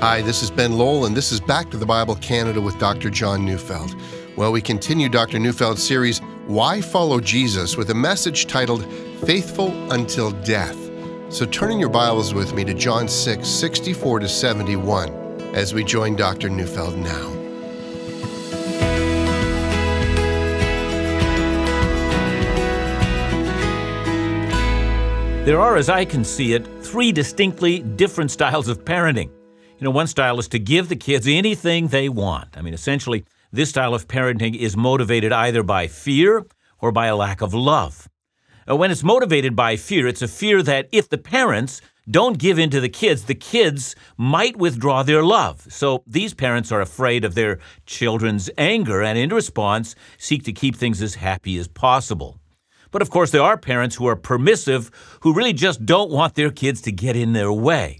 Hi, this is Ben Lowell, and this is Back to the Bible Canada with Dr. John Neufeld. Well, we continue Dr. Neufeld's series, Why Follow Jesus, with a message titled Faithful Until Death. So turn in your Bibles with me to John 6, 64 to 71, as we join Dr. Neufeld now. There are, as I can see it, three distinctly different styles of parenting. You know, one style is to give the kids anything they want. I mean, essentially, this style of parenting is motivated either by fear or by a lack of love. Now, when it's motivated by fear, it's a fear that if the parents don't give in to the kids, the kids might withdraw their love. So these parents are afraid of their children's anger and, in response, seek to keep things as happy as possible. But of course, there are parents who are permissive who really just don't want their kids to get in their way.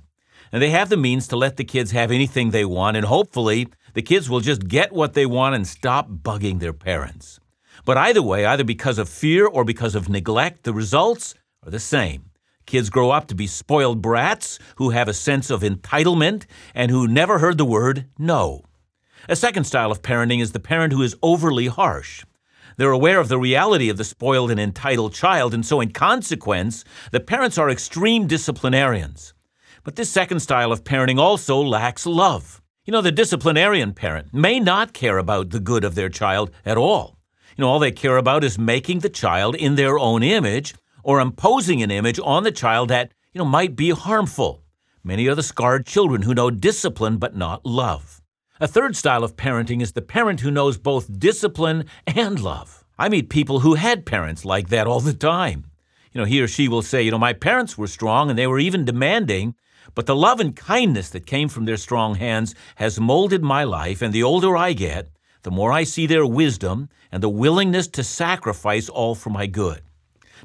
And they have the means to let the kids have anything they want, and hopefully, the kids will just get what they want and stop bugging their parents. But either way, either because of fear or because of neglect, the results are the same. Kids grow up to be spoiled brats who have a sense of entitlement and who never heard the word no. A second style of parenting is the parent who is overly harsh. They're aware of the reality of the spoiled and entitled child, and so in consequence, the parents are extreme disciplinarians. But this second style of parenting also lacks love. You know, the disciplinarian parent may not care about the good of their child at all. You know, all they care about is making the child in their own image or imposing an image on the child that, you know, might be harmful. Many are the scarred children who know discipline but not love. A third style of parenting is the parent who knows both discipline and love. I meet people who had parents like that all the time. You know, he or she will say, you know, my parents were strong and they were even demanding, but the love and kindness that came from their strong hands has molded my life, and the older I get, the more I see their wisdom and the willingness to sacrifice all for my good.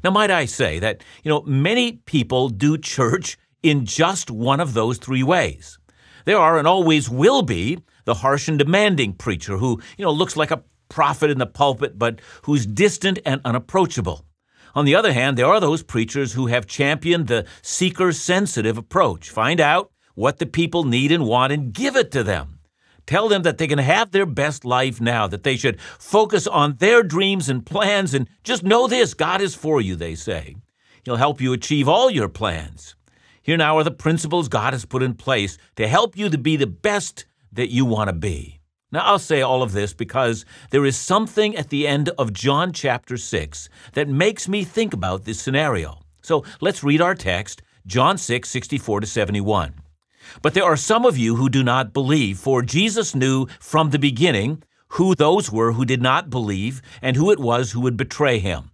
Now, might I say that, you know, many people do church in just one of those three ways. There are and always will be the harsh and demanding preacher who, you know, looks like a prophet in the pulpit, but who's distant and unapproachable. On the other hand, there are those preachers who have championed the seeker sensitive approach. Find out what the people need and want and give it to them. Tell them that they can have their best life now, that they should focus on their dreams and plans, and just know this God is for you, they say. He'll help you achieve all your plans. Here now are the principles God has put in place to help you to be the best that you want to be. Now, I'll say all of this because there is something at the end of John chapter 6 that makes me think about this scenario. So let's read our text, John 6, 64 to 71. But there are some of you who do not believe, for Jesus knew from the beginning who those were who did not believe and who it was who would betray him.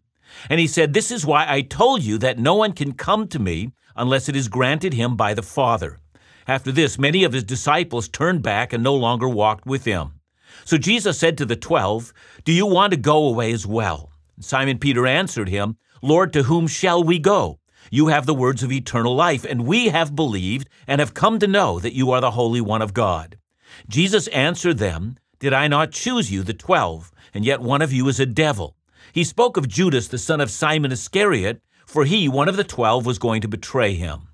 And he said, This is why I told you that no one can come to me unless it is granted him by the Father. After this, many of his disciples turned back and no longer walked with him. So Jesus said to the twelve, Do you want to go away as well? Simon Peter answered him, Lord, to whom shall we go? You have the words of eternal life, and we have believed and have come to know that you are the Holy One of God. Jesus answered them, Did I not choose you, the twelve, and yet one of you is a devil? He spoke of Judas, the son of Simon Iscariot, for he, one of the twelve, was going to betray him.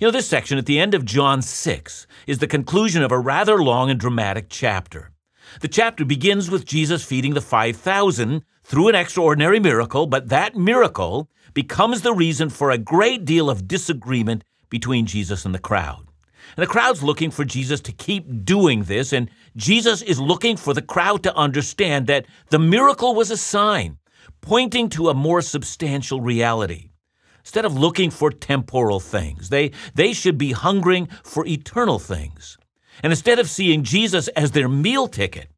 You know, this section at the end of John 6 is the conclusion of a rather long and dramatic chapter. The chapter begins with Jesus feeding the 5,000 through an extraordinary miracle, but that miracle becomes the reason for a great deal of disagreement between Jesus and the crowd. And the crowd's looking for Jesus to keep doing this, and Jesus is looking for the crowd to understand that the miracle was a sign pointing to a more substantial reality. Instead of looking for temporal things, they, they should be hungering for eternal things. And instead of seeing Jesus as their meal ticket,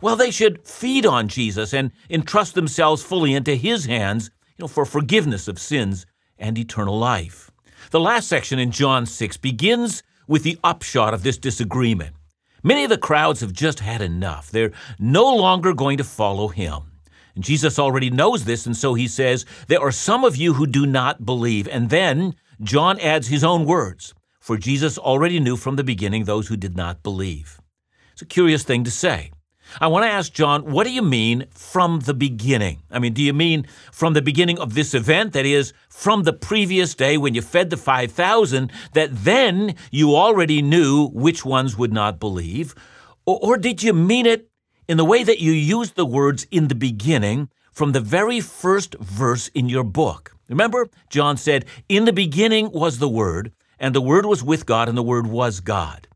well, they should feed on Jesus and entrust themselves fully into his hands you know, for forgiveness of sins and eternal life. The last section in John 6 begins with the upshot of this disagreement. Many of the crowds have just had enough. They're no longer going to follow him. And Jesus already knows this, and so he says, There are some of you who do not believe. And then John adds his own words, for Jesus already knew from the beginning those who did not believe. It's a curious thing to say. I want to ask John, what do you mean from the beginning? I mean, do you mean from the beginning of this event, that is, from the previous day when you fed the 5,000, that then you already knew which ones would not believe? Or, or did you mean it in the way that you used the words in the beginning from the very first verse in your book? Remember, John said, In the beginning was the Word, and the Word was with God, and the Word was God.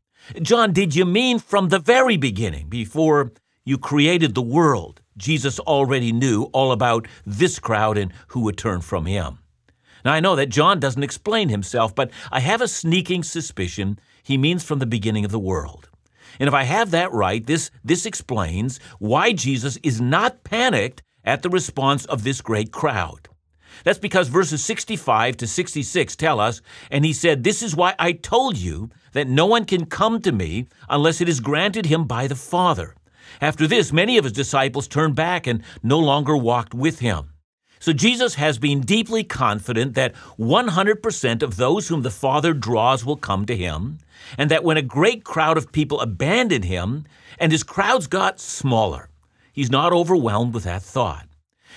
John, did you mean from the very beginning, before you created the world, Jesus already knew all about this crowd and who would turn from him. Now, I know that John doesn't explain himself, but I have a sneaking suspicion he means from the beginning of the world. And if I have that right, this, this explains why Jesus is not panicked at the response of this great crowd. That's because verses 65 to 66 tell us, and he said, This is why I told you that no one can come to me unless it is granted him by the Father. After this, many of his disciples turned back and no longer walked with him. So Jesus has been deeply confident that 100% of those whom the Father draws will come to him, and that when a great crowd of people abandoned him and his crowds got smaller, he's not overwhelmed with that thought.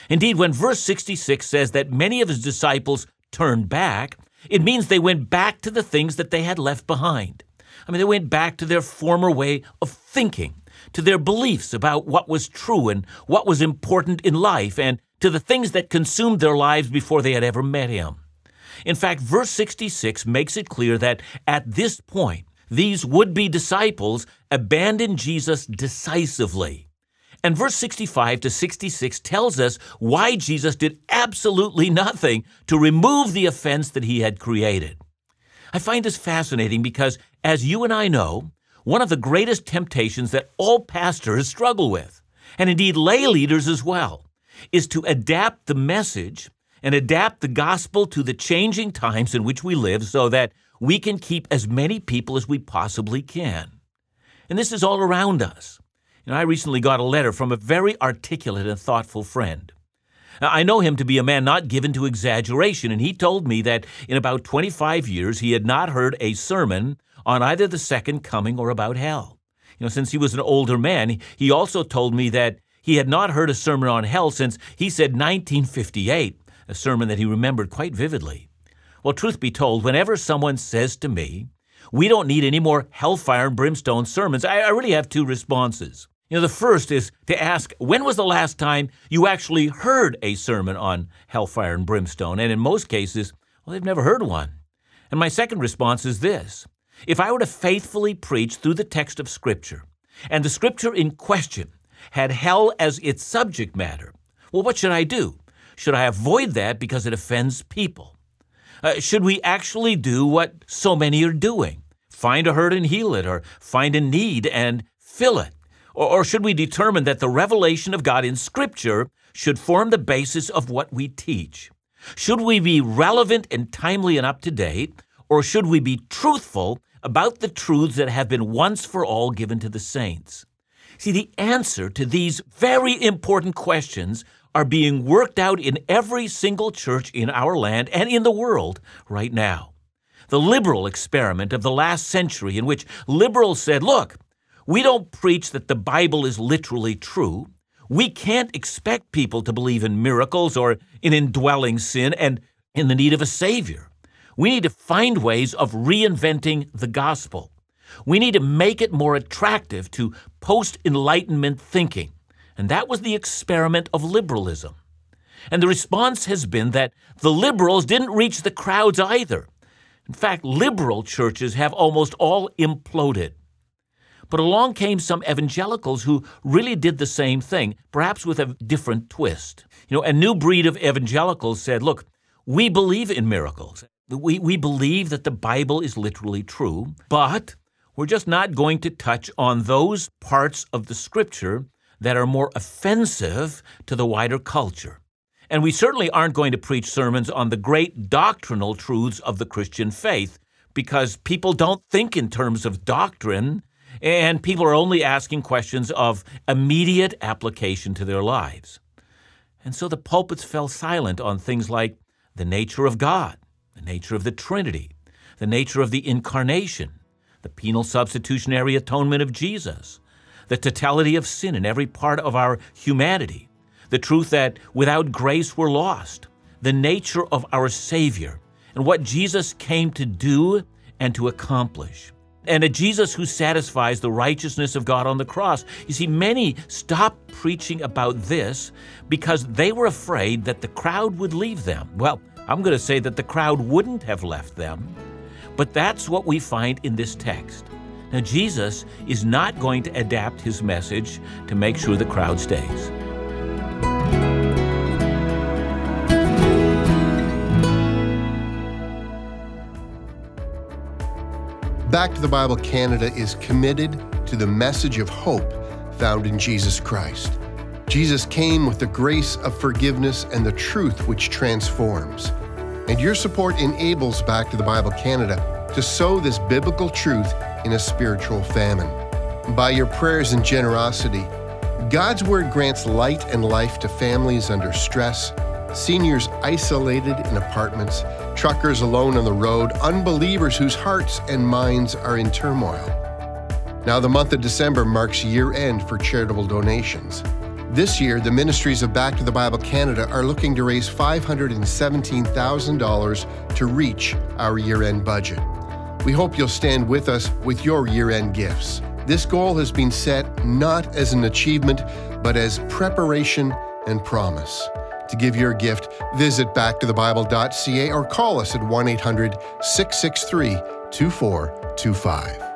Indeed, when verse 66 says that many of his disciples turned back, it means they went back to the things that they had left behind. I mean, they went back to their former way of thinking to their beliefs about what was true and what was important in life, and to the things that consumed their lives before they had ever met Him. In fact, verse 66 makes it clear that at this point, these would be disciples abandoned Jesus decisively. And verse 65 to 66 tells us why Jesus did absolutely nothing to remove the offense that he had created. I find this fascinating because, as you and I know, one of the greatest temptations that all pastors struggle with, and indeed lay leaders as well, is to adapt the message and adapt the gospel to the changing times in which we live so that we can keep as many people as we possibly can. And this is all around us. Know, I recently got a letter from a very articulate and thoughtful friend. I know him to be a man not given to exaggeration, and he told me that in about 25 years he had not heard a sermon on either the second coming or about hell. You know, since he was an older man, he also told me that he had not heard a sermon on hell since he said 1958, a sermon that he remembered quite vividly. Well, truth be told, whenever someone says to me, we don't need any more hellfire and brimstone sermons, I, I really have two responses. You know, the first is to ask, when was the last time you actually heard a sermon on hellfire and brimstone? And in most cases, well, they've never heard one. And my second response is this if I were to faithfully preach through the text of Scripture, and the Scripture in question had hell as its subject matter, well, what should I do? Should I avoid that because it offends people? Uh, should we actually do what so many are doing? Find a hurt and heal it, or find a need and fill it? Or, or should we determine that the revelation of God in Scripture should form the basis of what we teach? Should we be relevant and timely and up to date, or should we be truthful about the truths that have been once for all given to the saints? See, the answer to these very important questions are being worked out in every single church in our land and in the world right now. The liberal experiment of the last century, in which liberals said, look, we don't preach that the Bible is literally true. We can't expect people to believe in miracles or in indwelling sin and in the need of a Savior. We need to find ways of reinventing the gospel. We need to make it more attractive to post Enlightenment thinking. And that was the experiment of liberalism. And the response has been that the liberals didn't reach the crowds either. In fact, liberal churches have almost all imploded. But along came some evangelicals who really did the same thing, perhaps with a different twist. You know, a new breed of evangelicals said, look, we believe in miracles. We, we believe that the Bible is literally true, but we're just not going to touch on those parts of the Scripture that are more offensive to the wider culture. And we certainly aren't going to preach sermons on the great doctrinal truths of the Christian faith because people don't think in terms of doctrine and people are only asking questions of immediate application to their lives. And so the pulpits fell silent on things like the nature of God, the nature of the Trinity, the nature of the incarnation, the penal substitutionary atonement of Jesus, the totality of sin in every part of our humanity, the truth that without grace we're lost, the nature of our Savior, and what Jesus came to do and to accomplish. And a Jesus who satisfies the righteousness of God on the cross. You see, many stopped preaching about this because they were afraid that the crowd would leave them. Well, I'm going to say that the crowd wouldn't have left them, but that's what we find in this text. Now, Jesus is not going to adapt his message to make sure the crowd stays. Back to the Bible Canada is committed to the message of hope found in Jesus Christ. Jesus came with the grace of forgiveness and the truth which transforms. And your support enables Back to the Bible Canada to sow this biblical truth in a spiritual famine. By your prayers and generosity, God's Word grants light and life to families under stress, seniors isolated in apartments, truckers alone on the road, unbelievers whose hearts and minds are in turmoil. Now, the month of December marks year end for charitable donations. This year, the ministries of Back to the Bible Canada are looking to raise $517,000 to reach our year end budget. We hope you'll stand with us with your year end gifts. This goal has been set not as an achievement, but as preparation and promise. To give your gift, visit backtothebible.ca or call us at 1 800 663 2425.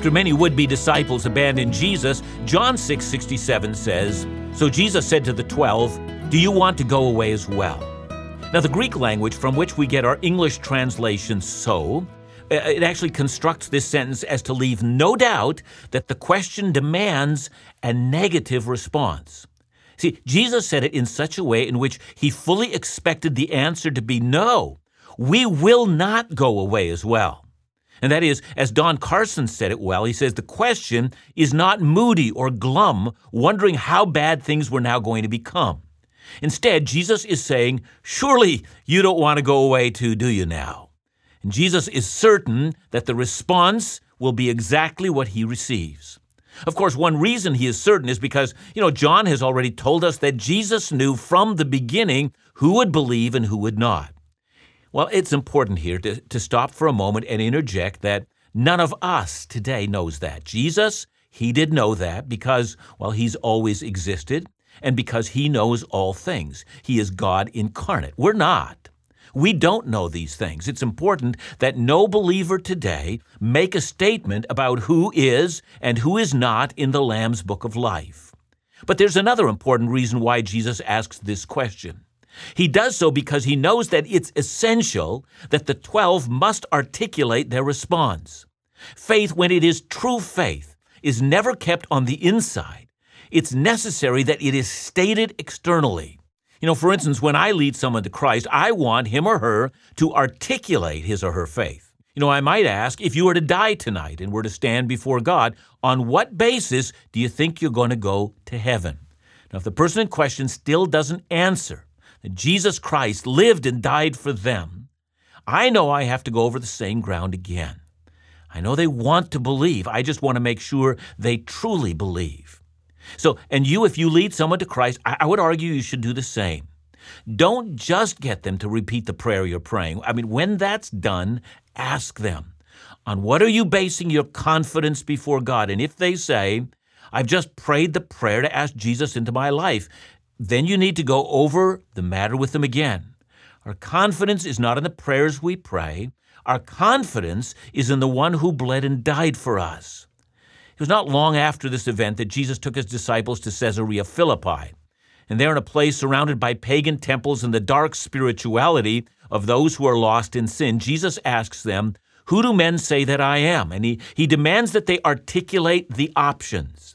After many would-be disciples abandoned Jesus, John 6:67 says, "So Jesus said to the 12, "Do you want to go away as well?" Now the Greek language from which we get our English translation so uh, it actually constructs this sentence as to leave no doubt that the question demands a negative response. See, Jesus said it in such a way in which he fully expected the answer to be no. We will not go away as well. And that is, as Don Carson said it well, he says the question is not moody or glum, wondering how bad things were now going to become. Instead, Jesus is saying, Surely you don't want to go away too, do you now? And Jesus is certain that the response will be exactly what he receives. Of course, one reason he is certain is because, you know, John has already told us that Jesus knew from the beginning who would believe and who would not. Well, it's important here to, to stop for a moment and interject that none of us today knows that. Jesus, he did know that because, well, he's always existed and because he knows all things. He is God incarnate. We're not. We don't know these things. It's important that no believer today make a statement about who is and who is not in the Lamb's book of life. But there's another important reason why Jesus asks this question. He does so because he knows that it's essential that the 12 must articulate their response. Faith, when it is true faith, is never kept on the inside. It's necessary that it is stated externally. You know, for instance, when I lead someone to Christ, I want him or her to articulate his or her faith. You know, I might ask if you were to die tonight and were to stand before God, on what basis do you think you're going to go to heaven? Now, if the person in question still doesn't answer Jesus Christ lived and died for them, I know I have to go over the same ground again. I know they want to believe. I just want to make sure they truly believe. So, and you, if you lead someone to Christ, I would argue you should do the same. Don't just get them to repeat the prayer you're praying. I mean, when that's done, ask them, on what are you basing your confidence before God? And if they say, I've just prayed the prayer to ask Jesus into my life, then you need to go over the matter with them again. Our confidence is not in the prayers we pray. Our confidence is in the one who bled and died for us. It was not long after this event that Jesus took his disciples to Caesarea Philippi. And there, in a place surrounded by pagan temples and the dark spirituality of those who are lost in sin, Jesus asks them, Who do men say that I am? And he, he demands that they articulate the options.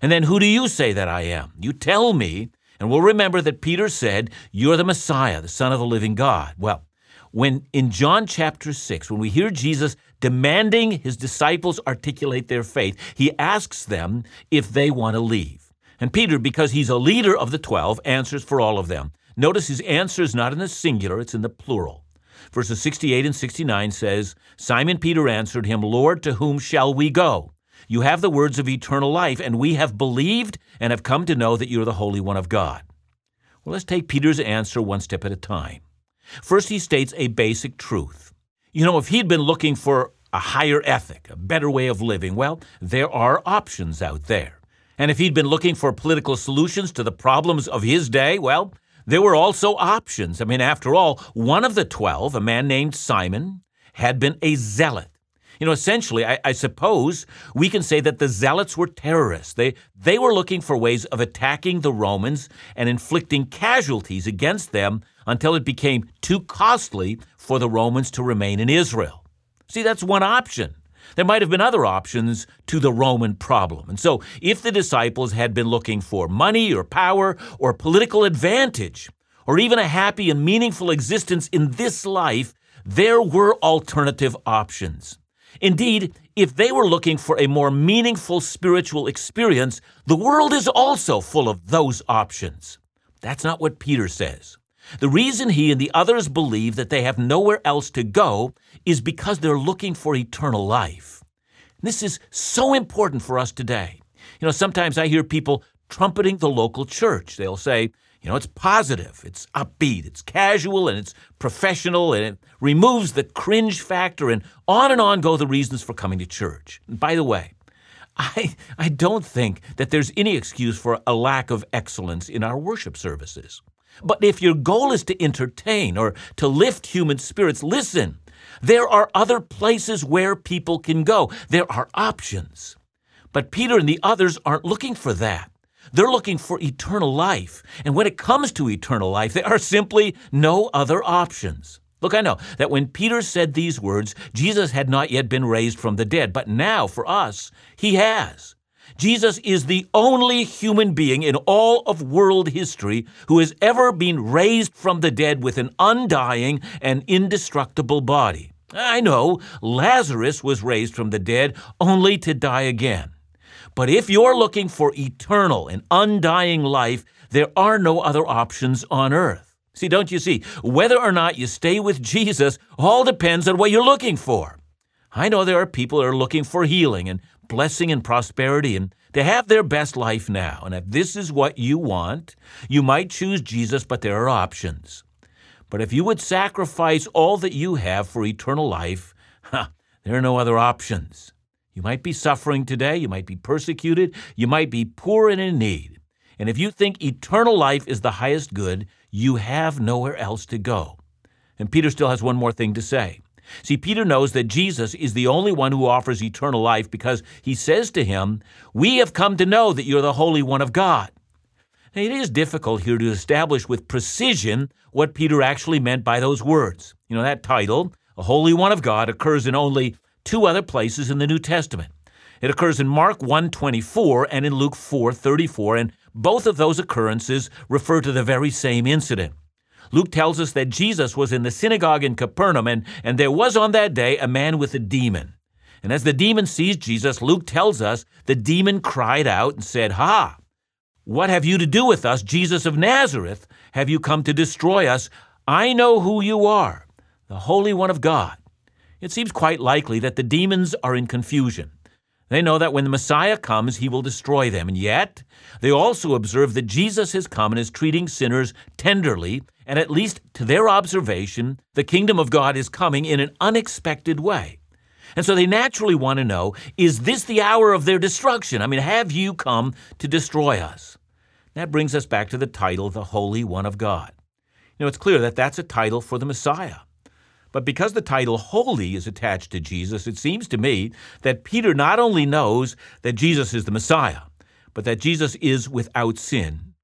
And then, Who do you say that I am? You tell me, and we'll remember that Peter said, You're the Messiah, the Son of the living God. Well, when in John chapter 6, when we hear Jesus demanding his disciples articulate their faith, he asks them if they want to leave. And Peter, because he's a leader of the 12, answers for all of them. Notice his answer is not in the singular, it's in the plural. Verses 68 and 69 says, Simon Peter answered him, Lord, to whom shall we go? You have the words of eternal life, and we have believed and have come to know that you are the Holy One of God. Well, let's take Peter's answer one step at a time. First, he states a basic truth. You know, if he'd been looking for a higher ethic, a better way of living, well, there are options out there. And if he'd been looking for political solutions to the problems of his day, well, there were also options. I mean, after all, one of the twelve, a man named Simon, had been a zealot. You know, essentially, I, I, suppose we can say that the zealots were terrorists. They, they were looking for ways of attacking the Romans and inflicting casualties against them until it became too costly for the Romans to remain in Israel. See, that's one option. There might have been other options to the Roman problem. And so, if the disciples had been looking for money or power or political advantage, or even a happy and meaningful existence in this life, there were alternative options. Indeed, if they were looking for a more meaningful spiritual experience, the world is also full of those options. That's not what Peter says. The reason he and the others believe that they have nowhere else to go is because they're looking for eternal life. This is so important for us today. You know, sometimes I hear people trumpeting the local church. They'll say, you know, it's positive, it's upbeat, it's casual, and it's professional, and it removes the cringe factor, and on and on go the reasons for coming to church. And by the way, I, I don't think that there's any excuse for a lack of excellence in our worship services. But if your goal is to entertain or to lift human spirits, listen, there are other places where people can go. There are options. But Peter and the others aren't looking for that. They're looking for eternal life. And when it comes to eternal life, there are simply no other options. Look, I know that when Peter said these words, Jesus had not yet been raised from the dead, but now for us, he has. Jesus is the only human being in all of world history who has ever been raised from the dead with an undying and indestructible body. I know Lazarus was raised from the dead only to die again. But if you're looking for eternal and undying life, there are no other options on earth. See, don't you see? Whether or not you stay with Jesus all depends on what you're looking for. I know there are people that are looking for healing and blessing and prosperity and to have their best life now. And if this is what you want, you might choose Jesus, but there are options. But if you would sacrifice all that you have for eternal life, huh, there are no other options. You might be suffering today, you might be persecuted, you might be poor and in need. And if you think eternal life is the highest good, you have nowhere else to go. And Peter still has one more thing to say. See, Peter knows that Jesus is the only one who offers eternal life because he says to him, We have come to know that you're the Holy One of God. Now, it is difficult here to establish with precision what Peter actually meant by those words. You know, that title, a Holy One of God, occurs in only two other places in the New Testament. It occurs in Mark 1:24 and in Luke 4:34 and both of those occurrences refer to the very same incident. Luke tells us that Jesus was in the synagogue in Capernaum and, and there was on that day a man with a demon. And as the demon sees Jesus, Luke tells us the demon cried out and said, Ha! What have you to do with us, Jesus of Nazareth? Have you come to destroy us? I know who you are, the Holy One of God. It seems quite likely that the demons are in confusion. They know that when the Messiah comes, he will destroy them. And yet, they also observe that Jesus has come and is treating sinners tenderly, and at least to their observation, the kingdom of God is coming in an unexpected way. And so they naturally want to know is this the hour of their destruction? I mean, have you come to destroy us? That brings us back to the title, the Holy One of God. You know, it's clear that that's a title for the Messiah. But because the title holy is attached to Jesus, it seems to me that Peter not only knows that Jesus is the Messiah, but that Jesus is without sin.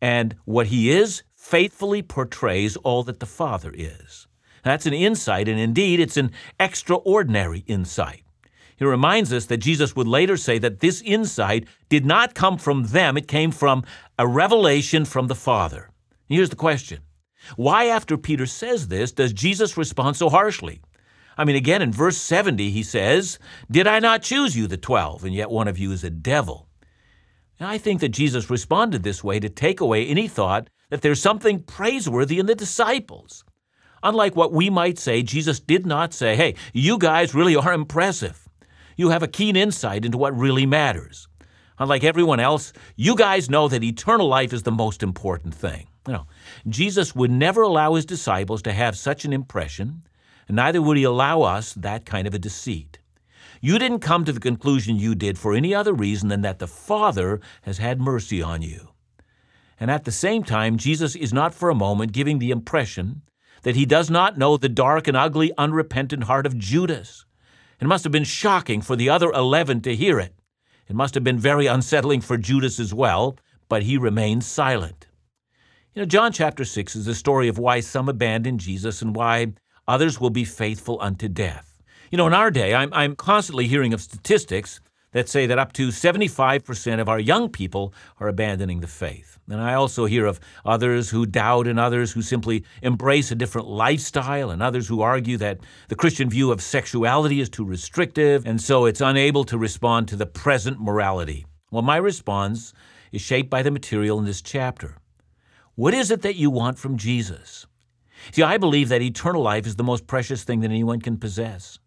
And what he is faithfully portrays all that the Father is. That's an insight, and indeed, it's an extraordinary insight. He reminds us that Jesus would later say that this insight did not come from them, it came from a revelation from the Father. Here's the question why, after Peter says this, does Jesus respond so harshly? I mean, again, in verse 70, he says, Did I not choose you, the twelve, and yet one of you is a devil? And I think that Jesus responded this way to take away any thought that there's something praiseworthy in the disciples. Unlike what we might say, Jesus did not say, Hey, you guys really are impressive. You have a keen insight into what really matters. Unlike everyone else, you guys know that eternal life is the most important thing. Know, Jesus would never allow his disciples to have such an impression, neither would he allow us that kind of a deceit. You didn't come to the conclusion you did for any other reason than that the Father has had mercy on you. And at the same time, Jesus is not for a moment giving the impression that he does not know the dark and ugly, unrepentant heart of Judas. It must have been shocking for the other eleven to hear it. It must have been very unsettling for Judas as well, but he remained silent. You know, John chapter 6 is the story of why some abandon Jesus and why others will be faithful unto death. You know, in our day, I'm, I'm constantly hearing of statistics that say that up to 75% of our young people are abandoning the faith. And I also hear of others who doubt and others who simply embrace a different lifestyle and others who argue that the Christian view of sexuality is too restrictive and so it's unable to respond to the present morality. Well, my response is shaped by the material in this chapter. What is it that you want from Jesus? See, I believe that eternal life is the most precious thing that anyone can possess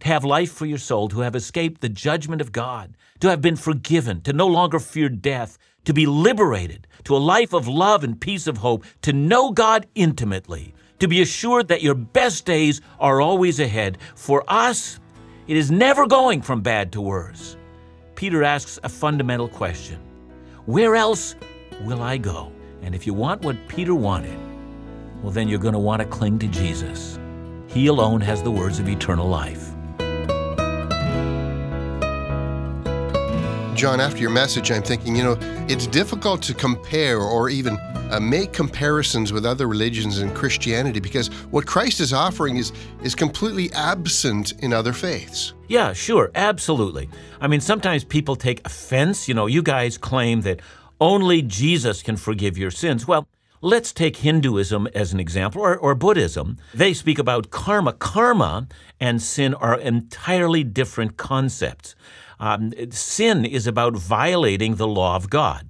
to have life for your soul, to have escaped the judgment of God, to have been forgiven, to no longer fear death, to be liberated to a life of love and peace of hope, to know God intimately, to be assured that your best days are always ahead. For us, it is never going from bad to worse. Peter asks a fundamental question Where else will I go? And if you want what Peter wanted, well, then you're going to want to cling to Jesus. He alone has the words of eternal life. John, after your message, I'm thinking, you know, it's difficult to compare or even uh, make comparisons with other religions and Christianity because what Christ is offering is is completely absent in other faiths. Yeah, sure, absolutely. I mean, sometimes people take offense. You know, you guys claim that only Jesus can forgive your sins. Well, Let's take Hinduism as an example, or, or, Buddhism. They speak about karma. Karma and sin are entirely different concepts. Um, sin is about violating the law of God.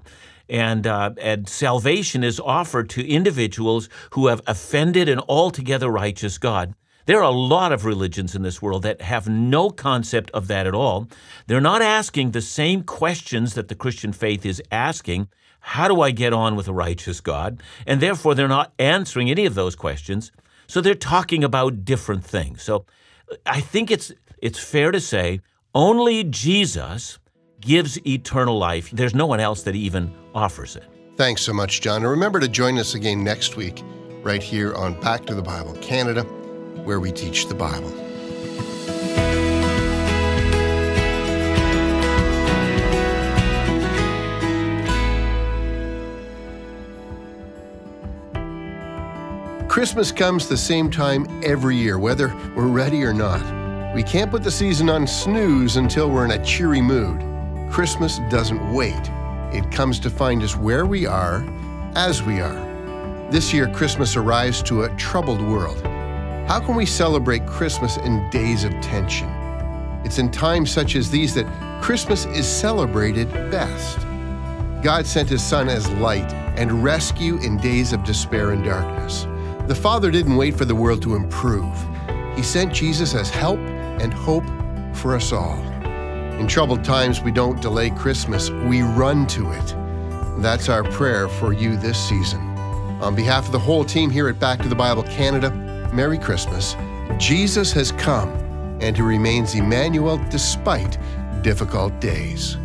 And, uh, and salvation is offered to individuals who have offended an altogether righteous God. There are a lot of religions in this world that have no concept of that at all. They're not asking the same questions that the Christian faith is asking. How do I get on with a righteous God? And therefore, they're not answering any of those questions. So they're talking about different things. So uh, I think it's, it's fair to say only Jesus gives eternal life. There's no one else that even offers it. Thanks so much, John. And remember to join us again next week, right here on Back to the Bible Canada, where we teach the Bible. Christmas comes the same time every year, whether we're ready or not. We can't put the season on snooze until we're in a cheery mood. Christmas doesn't wait, it comes to find us where we are, as we are. This year, Christmas arrives to a troubled world. How can we celebrate Christmas in days of tension? It's in times such as these that Christmas is celebrated best. God sent His Son as light and rescue in days of despair and darkness. The Father didn't wait for the world to improve. He sent Jesus as help and hope for us all. In troubled times, we don't delay Christmas, we run to it. That's our prayer for you this season. On behalf of the whole team here at Back to the Bible Canada, Merry Christmas. Jesus has come, and He remains Emmanuel despite difficult days.